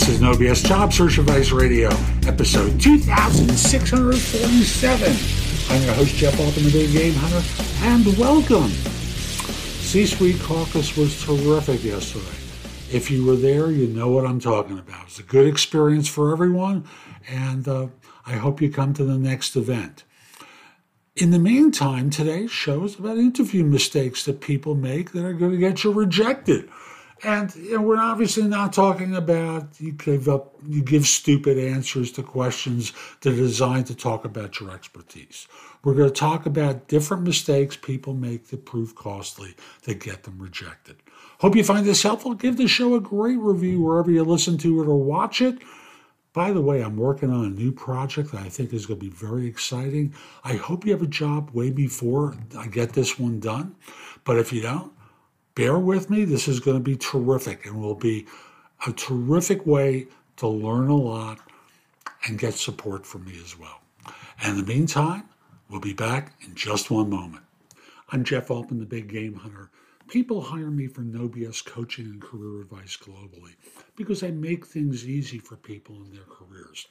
This is No BS Job Search Advice Radio, episode 2647. I'm your host, Jeff Altman, the Game Hunter, and welcome. C Suite Caucus was terrific yesterday. If you were there, you know what I'm talking about. It was a good experience for everyone, and uh, I hope you come to the next event. In the meantime, today's show is about interview mistakes that people make that are going to get you rejected. And you know, we're obviously not talking about you give up, you give stupid answers to questions that are designed to talk about your expertise. We're going to talk about different mistakes people make that prove costly that get them rejected. Hope you find this helpful. Give the show a great review wherever you listen to it or watch it. By the way, I'm working on a new project that I think is going to be very exciting. I hope you have a job way before I get this one done. But if you don't, bear with me. This is going to be terrific and will be a terrific way to learn a lot and get support from me as well. And in the meantime, we'll be back in just one moment. I'm Jeff Altman, the Big Game Hunter. People hire me for no BS coaching and career advice globally because I make things easy for people in their careers.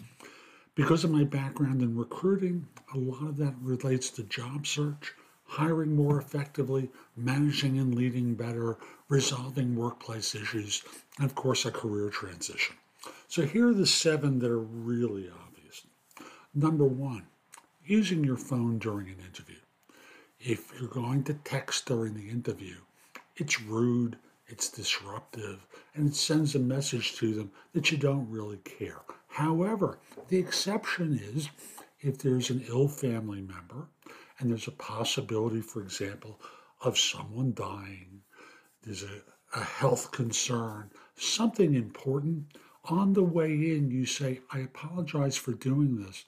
Because of my background in recruiting, a lot of that relates to job search, hiring more effectively, managing and leading better, resolving workplace issues, and of course, a career transition. So here are the seven that are really obvious. Number one, using your phone during an interview. If you're going to text during the interview, it's rude, it's disruptive, and it sends a message to them that you don't really care. However, the exception is if there's an ill family member and there's a possibility, for example, of someone dying, there's a, a health concern, something important, on the way in, you say, I apologize for doing this,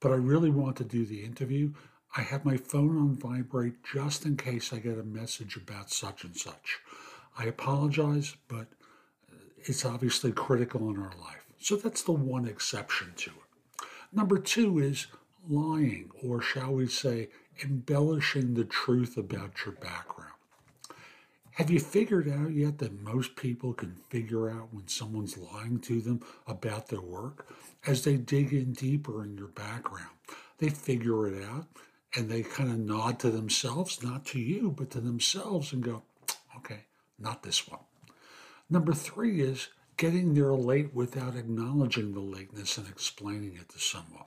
but I really want to do the interview. I have my phone on vibrate just in case I get a message about such and such. I apologize, but uh, it's obviously critical in our life. So that's the one exception to it. Number two is lying, or shall we say, embellishing the truth about your background. Have you figured out yet that most people can figure out when someone's lying to them about their work? As they dig in deeper in your background, they figure it out and they kind of nod to themselves, not to you, but to themselves and go, okay, not this one. Number three is getting there late without acknowledging the lateness and explaining it to someone.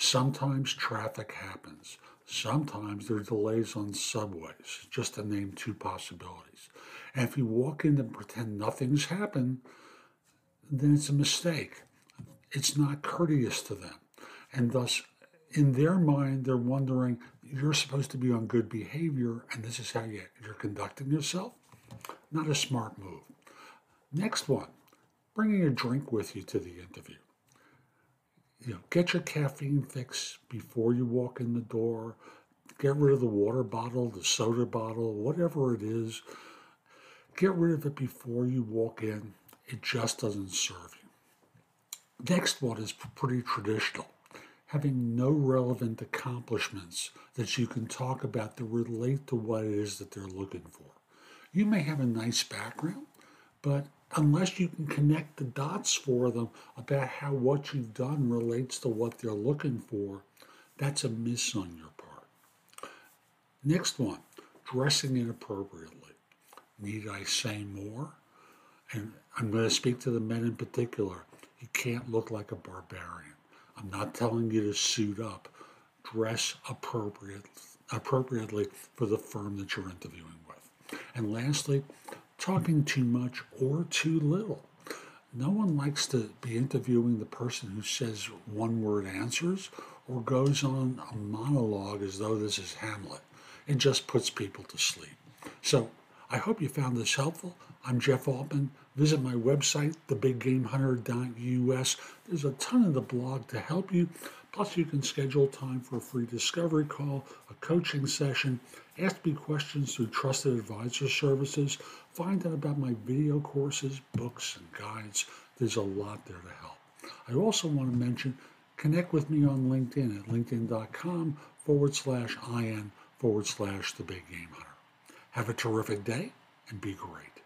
Sometimes traffic happens. Sometimes there are delays on subways, just to name two possibilities. And if you walk in and pretend nothing's happened, then it's a mistake. It's not courteous to them. And thus, in their mind, they're wondering, you're supposed to be on good behavior, and this is how you, you're conducting yourself. Not a smart move. Next one, bringing a drink with you to the interview you know, get your caffeine fix before you walk in the door. Get rid of the water bottle, the soda bottle, whatever it is. Get rid of it before you walk in. It just doesn't serve you. Next one is pretty traditional. Having no relevant accomplishments that you can talk about that relate to what it is that they're looking for. You may have a nice background, but unless you can connect the dots for them about how what you've done relates to what they're looking for, that's a miss on your part. Next one, dressing inappropriately. Need I say more? And I'm going to speak to the men in particular. You can't look like a barbarian. I'm not telling you to suit up. Dress appropriate, appropriately for the firm that you're interviewing with. And lastly, talking too much or too little. No one likes to be interviewing the person who says one word answers or goes on a monologue as though this is Hamlet. It just puts people to sleep. So I hope you found this helpful. I'm Jeff Altman. Visit my website, thebiggamehunter.us. There's a ton of the blog to help you. Plus, you can schedule time for a free discovery call, a coaching session, ask me questions through trusted advisor services, find out about my video courses, books, and guides. There's a lot there to help. I also want to mention connect with me on LinkedIn at linkedin.com forward slash IN forward slash the big game hunter. Have a terrific day and be great.